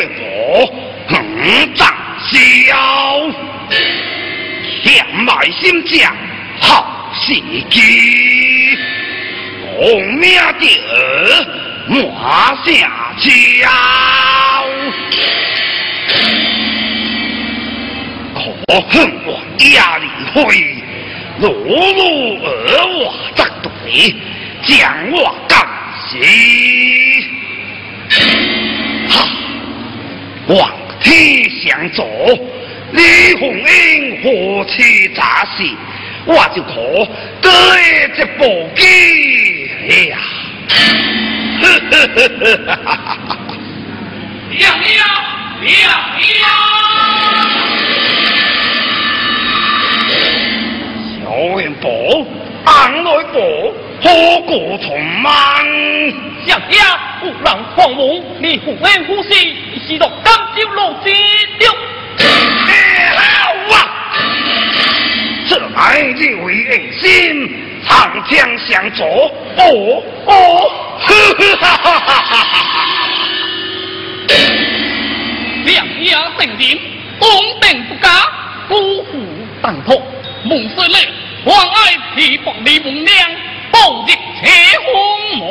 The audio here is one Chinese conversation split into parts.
金秋为何横长笑？天卖心将好时机，红命的马下交。可恨我压力灰，碌碌而我则对，将我干死。哈！望天相助，李红英何其杂事，我就可得这宝剑。哎呀！呵呵呵呵哈哈哈哈！亮亮亮亮！小元宝，昂来宝，何故从忙？小家不让狂妄，你不安呼吸，是落甘州路之了。好啊！这来日为人心，长枪相助，哦哦，呵呵哈哈哈哈哈！两家成林，公平不假，孤负当托，蒙氏妹，妨碍皮薄李母娘，暴日切红魔。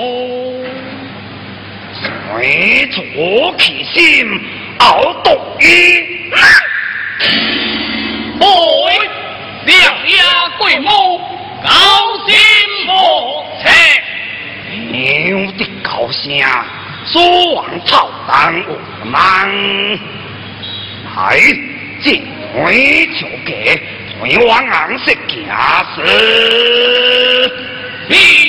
为左其心，熬毒医。boy，两家贵母，高兴莫测。牛的高声，说往操当我们。来，进回就给，回往昂色行事。Be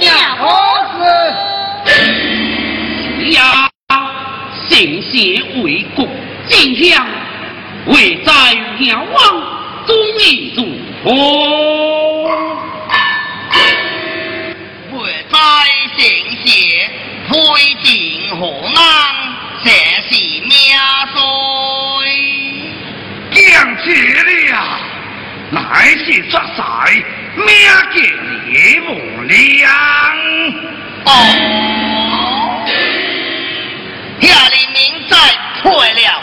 你在家何事？呀，行邪为国，尽孝为在遥望，忠义如何？在行邪，推进河岸，这是命衰。讲起了，乃是作在命给你无量。哦，下里明在配了，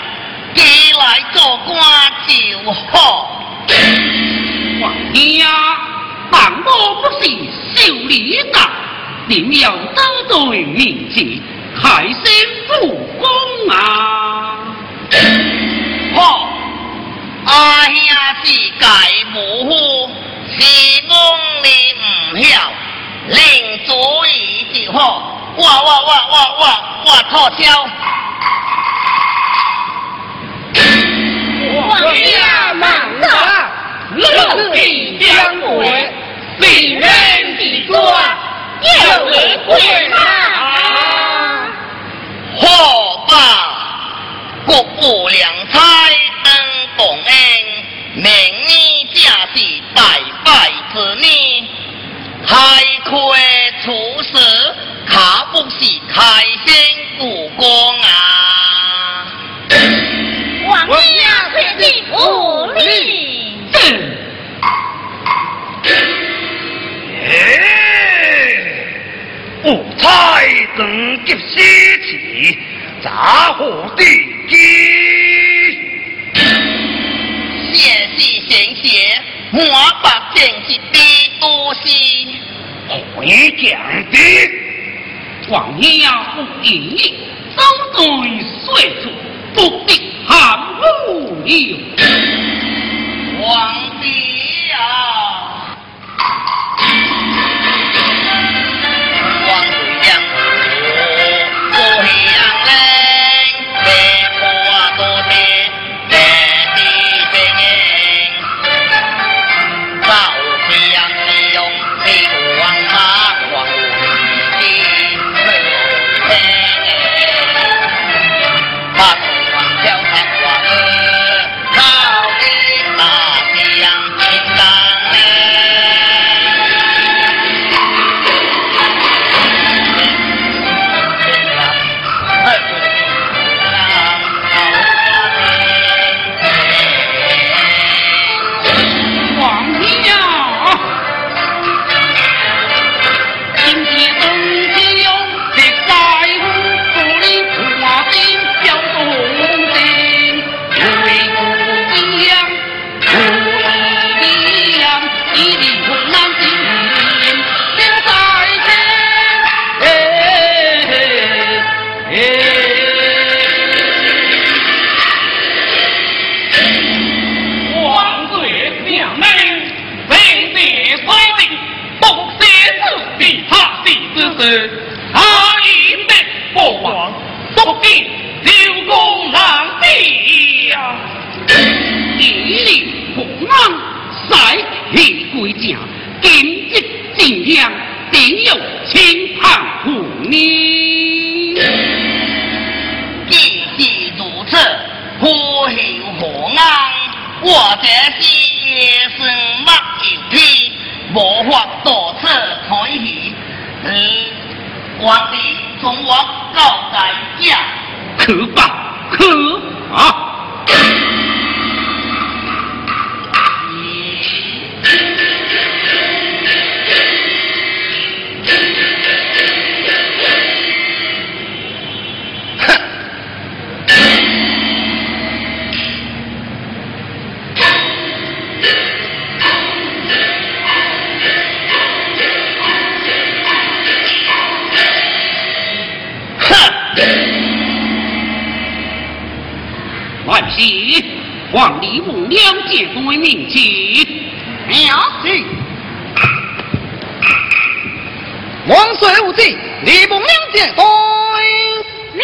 寄来做官就好。王爷，但我不是受礼的。定要招对面子，开心复工啊！好，阿兄是介无夫，是公你唔晓，令主意就好。哇哇哇哇哇哇错敲！王爷慢走，六弟相会，必人必抓。有礼贵啊！好吧，国父良才登公恩，明年正是大拜之年，开亏出事，可不是开心故宫啊！王爷确定无礼。五彩灯结西气，杂货地基。先生，我把现一的多西。回讲的，王爷不依，走对岁数，不必含糊了。皇帝呀、啊，王爷，我。子，阿姨的国王，不必刘公难避呀。李林不安，塞起归家，今日尽量定有亲判父你。既是如此，何幸何安？我这是一生没有天，无法到此可以。嗯，我的从我告在下，可吧，可啊。换喜，望李母娘借作为命旨。王孙无忌，李母娘借对娘。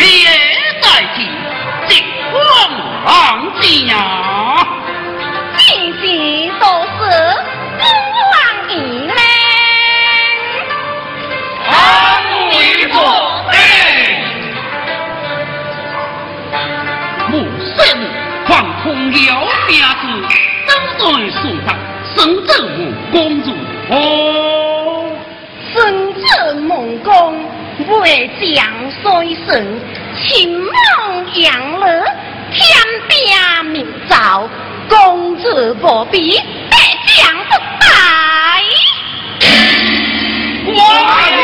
别再提靖王家，尽皆都是无王爷们。皇帝，放空了标子，都在手上，身着公主。为将衰神，秦梦养乐，天兵明早，公子不必得将不败。我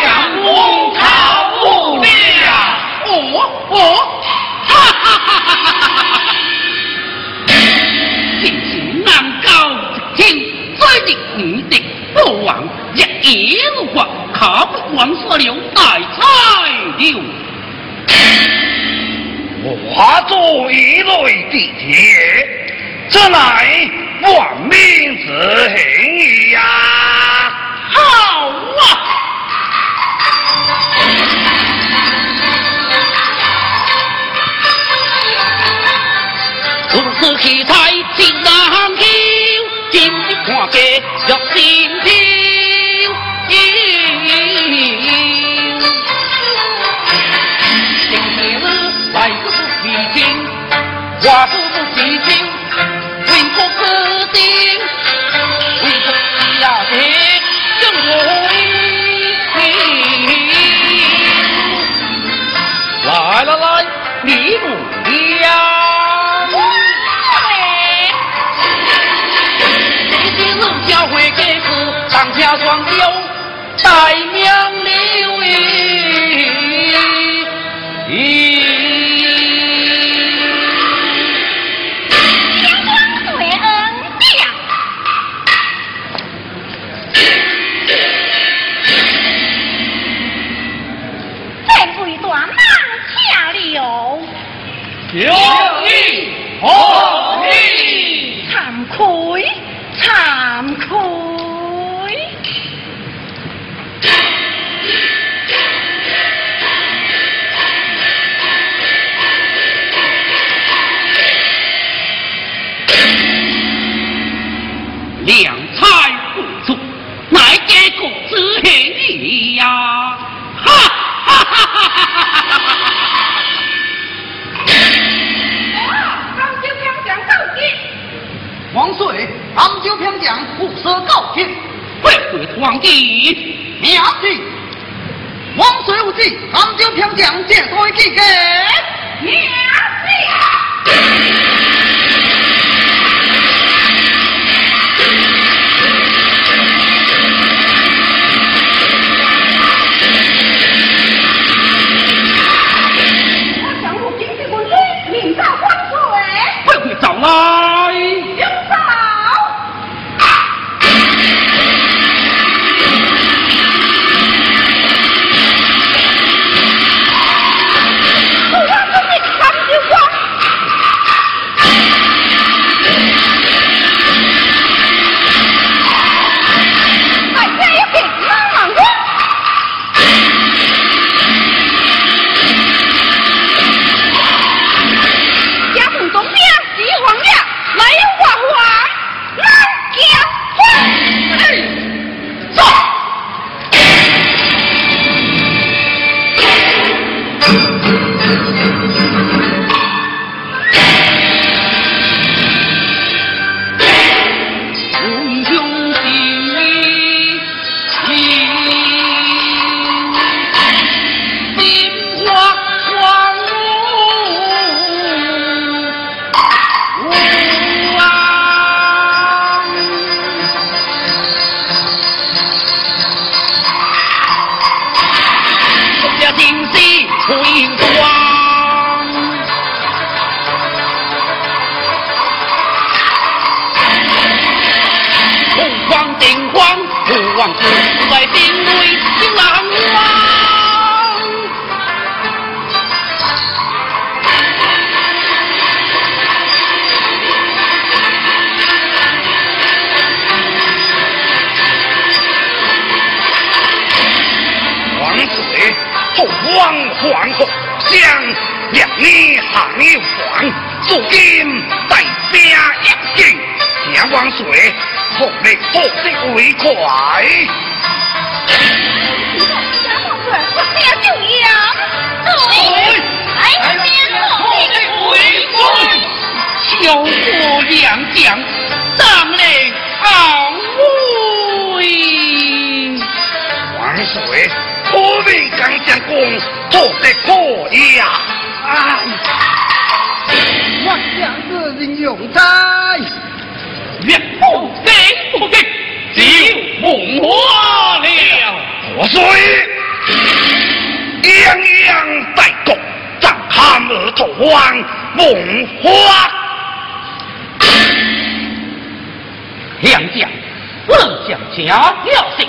将功靠不了，哦哦哈哈哈哈哈哈！情难高，情最的女的不忘，也一路光。扛黄色牛乃在牛。化作一类地铁，这乃亡命之行呀！好啊！我是奇才，今日行，今日看见，要心平。寡妇不提亲，为国自定，为国下定更不易。来来来。水，苦命刚将功，做得过一呀！万想自人用在，越不给不给，就梦花了。我水，泱泱在国，战汉而头王，梦花。两将，二将家要行。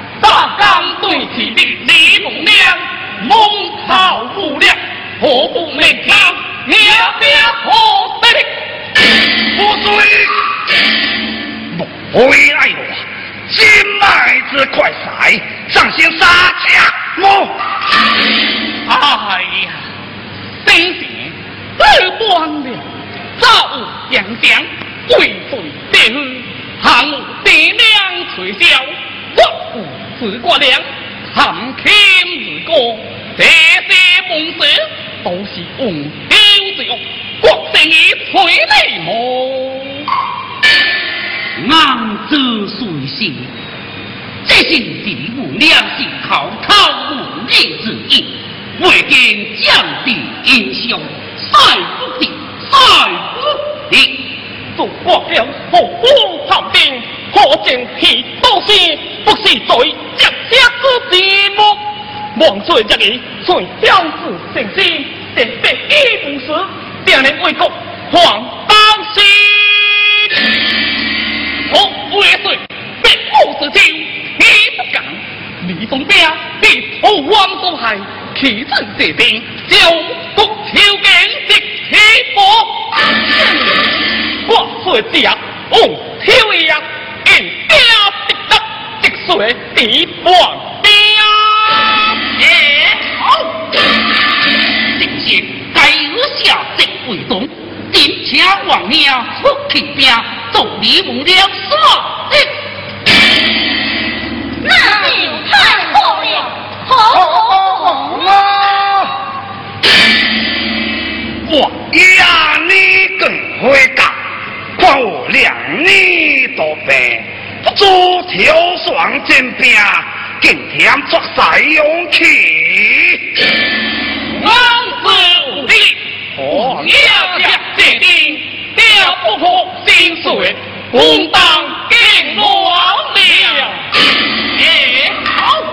大江对起的李母娘，蒙草姑娘，何不命他娘别何得？不遂，莫非爱我？今麦子快晒，上先杀家我。哎呀，爹爹得官了，早想想，贵妃定，行爹娘垂钓，自挂梁，长天日光，这些梦想都是用雕琢，国胜于傀儡么？安知谁性？这是地无良心，靠贪污立之意，未见将帝英雄谁不敌，谁不敌？祝国梁，何方贪兵？何将去刀些？不是作为蒋子之心目望出这个虽标志性性心但百无不定能为国防担心我万岁百无止境你不敢李宗彪你逃王东海其次这边叫国求见的妻夫我说这哦呀积水地王兵。哎，好，正是该下这为中，今请王娘出去兵，做李文良耍。那就太好了，好好好啊！我呀，你更会干，看我两你多病，朱条双肩兵，今天作赛勇气。王子无敌，我要将这兵调不破心水，共当更乱了。哎，好，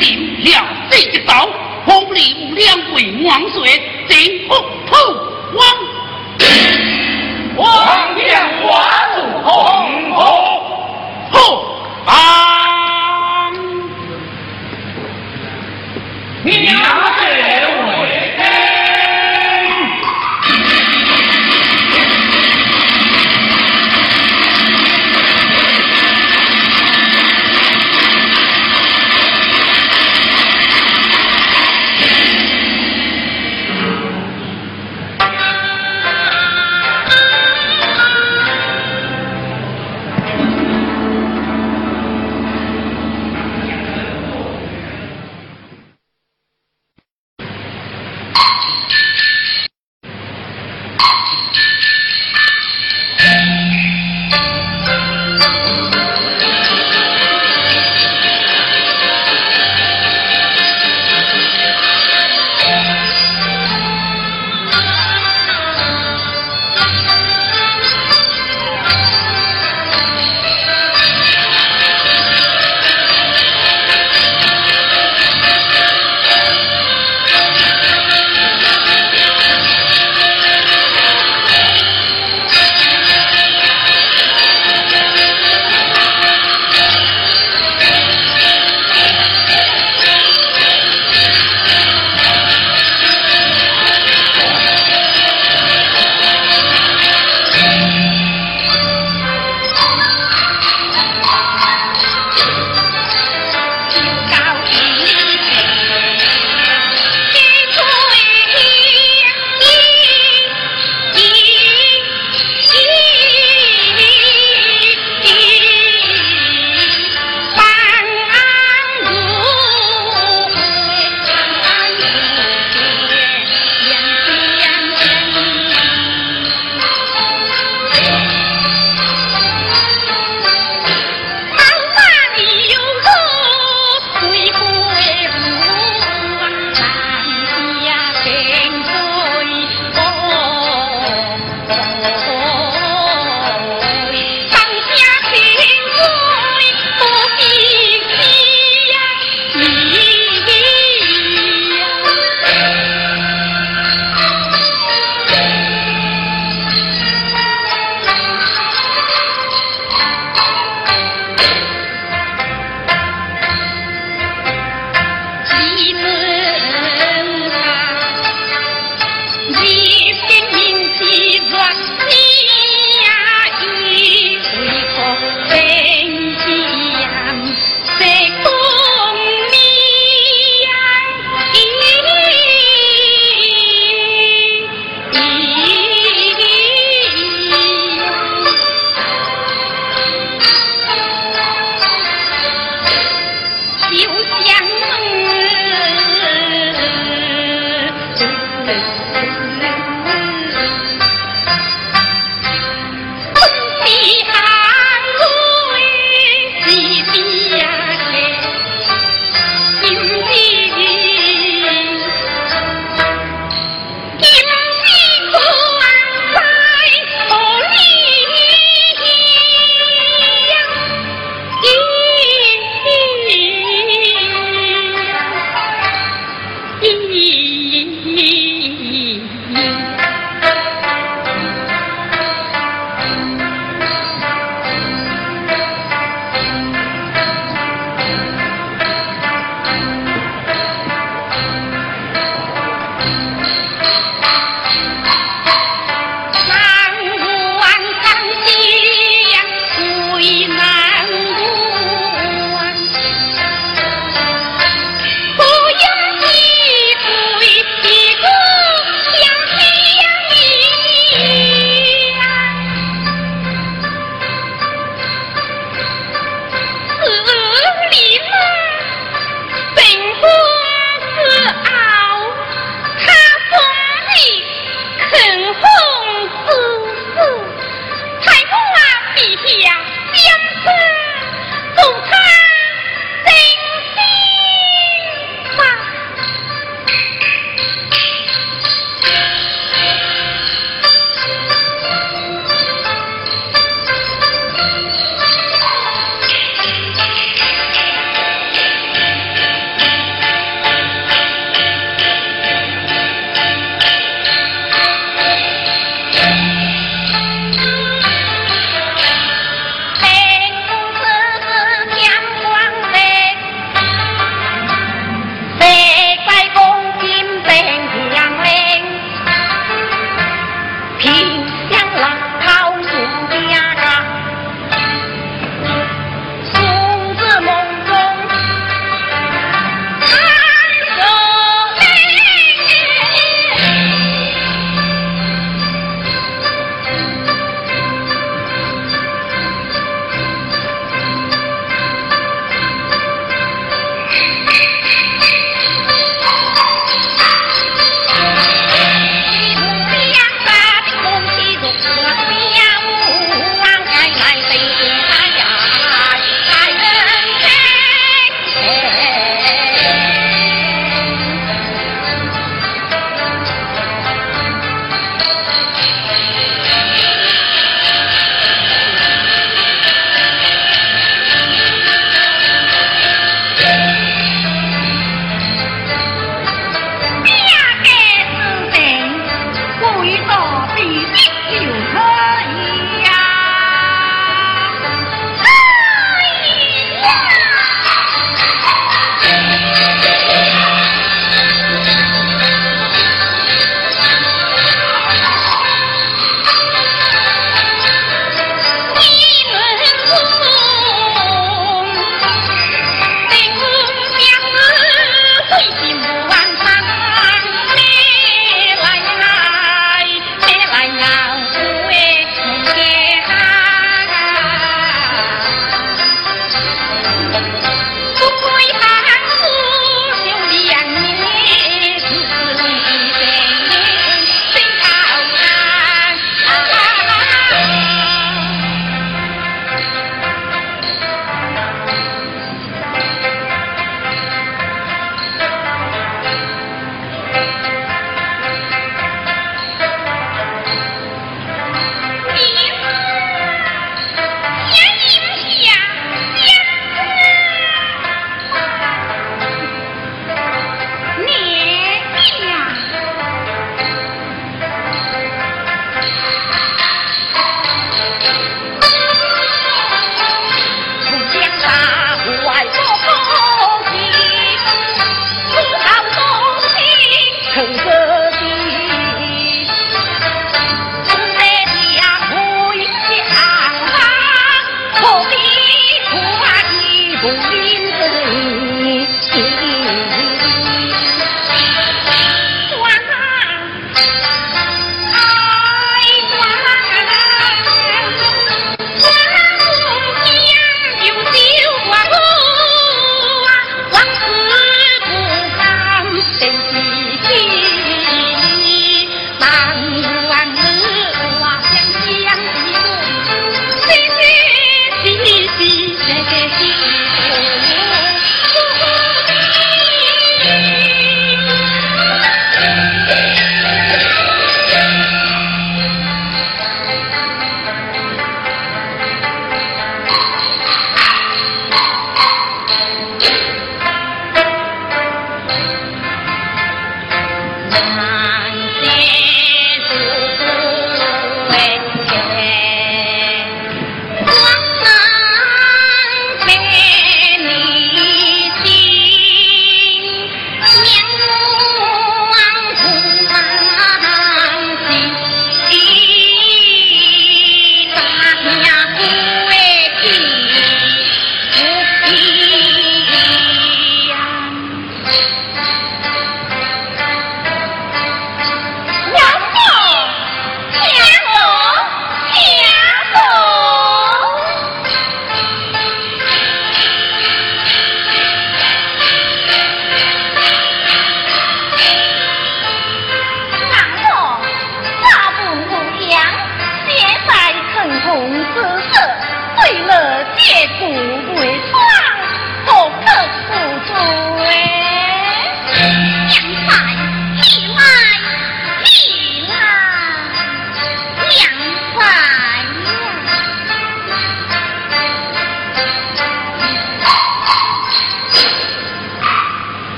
定了这一招，红里无两鬼王水，真不透王。王将华主红红后帮，娘子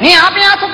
两边出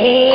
郎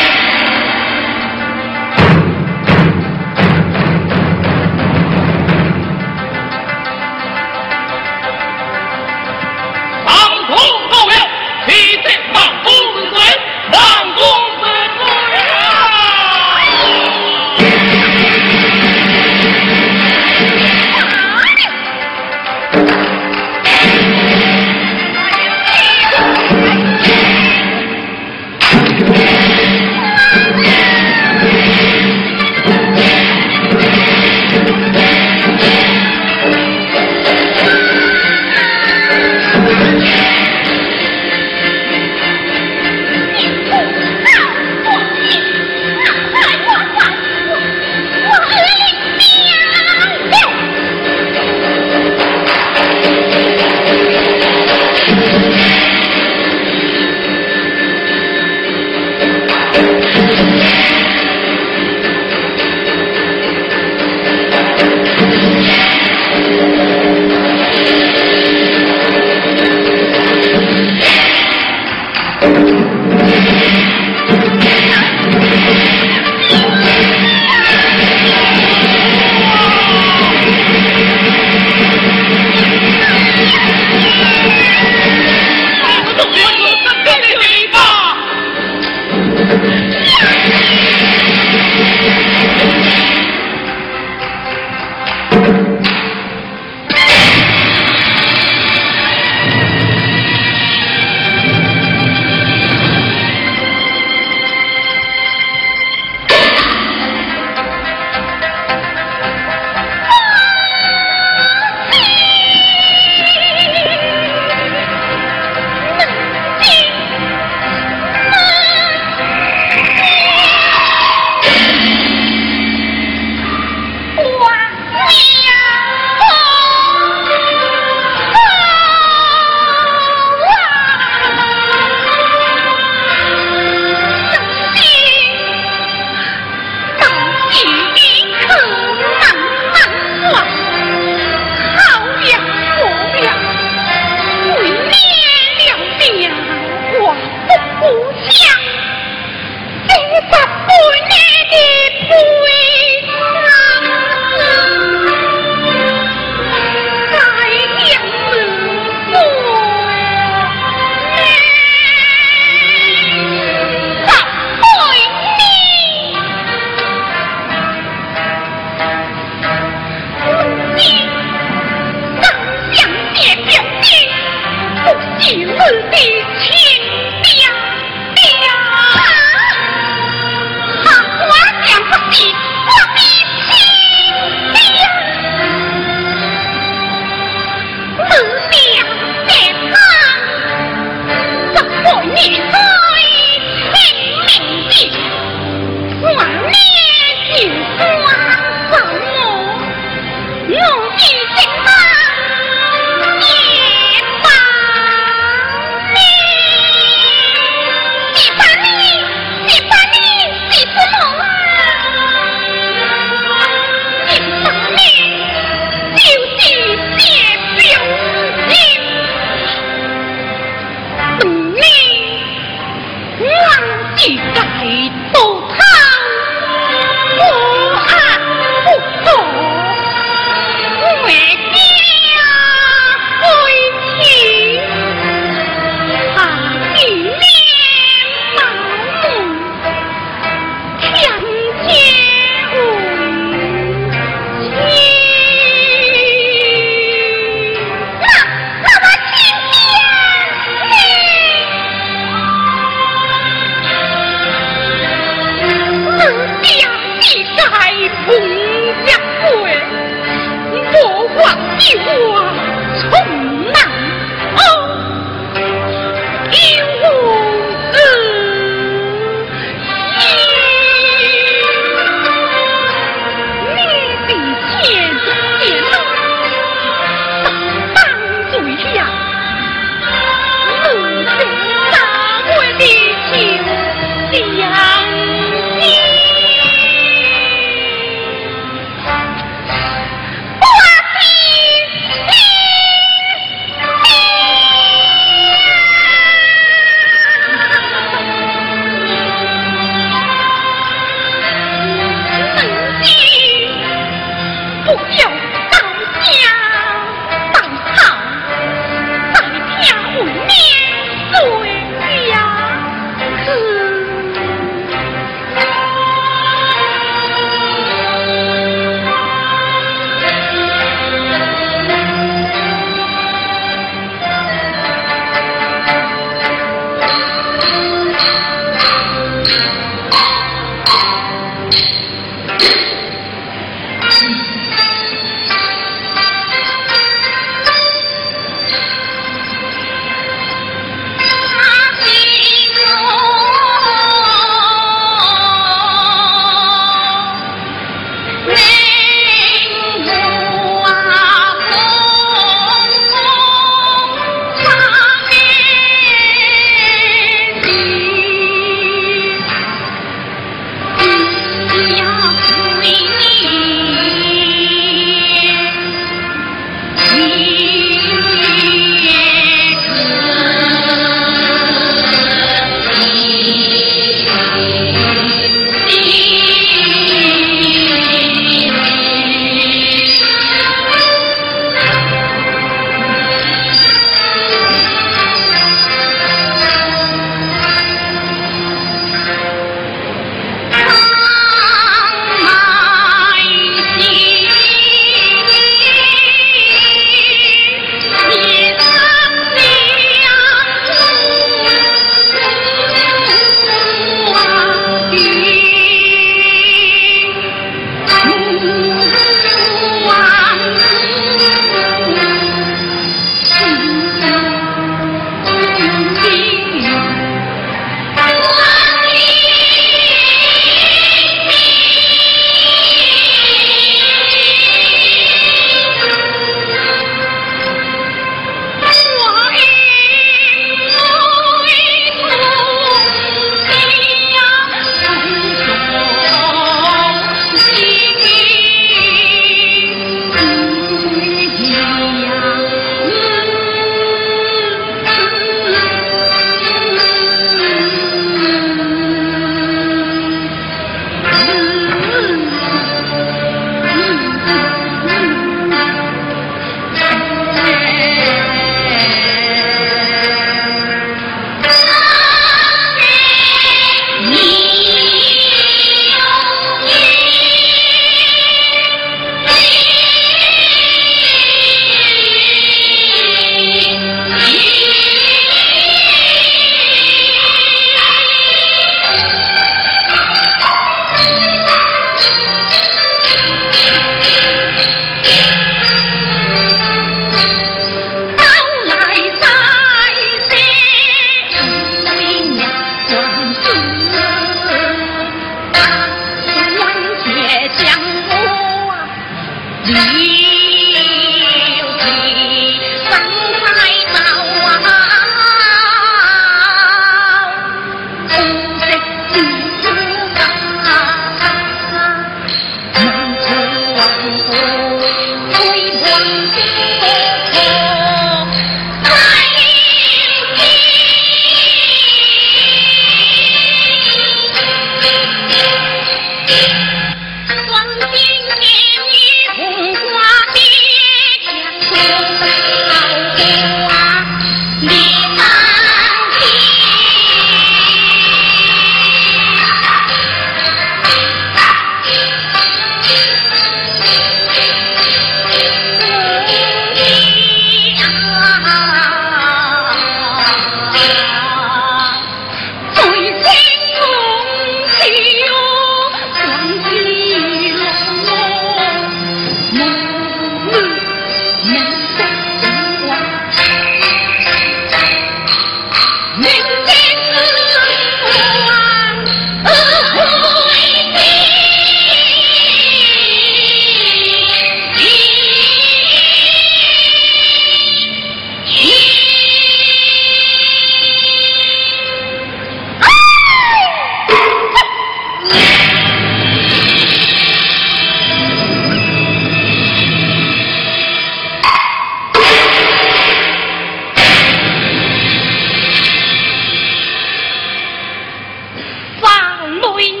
Bụi.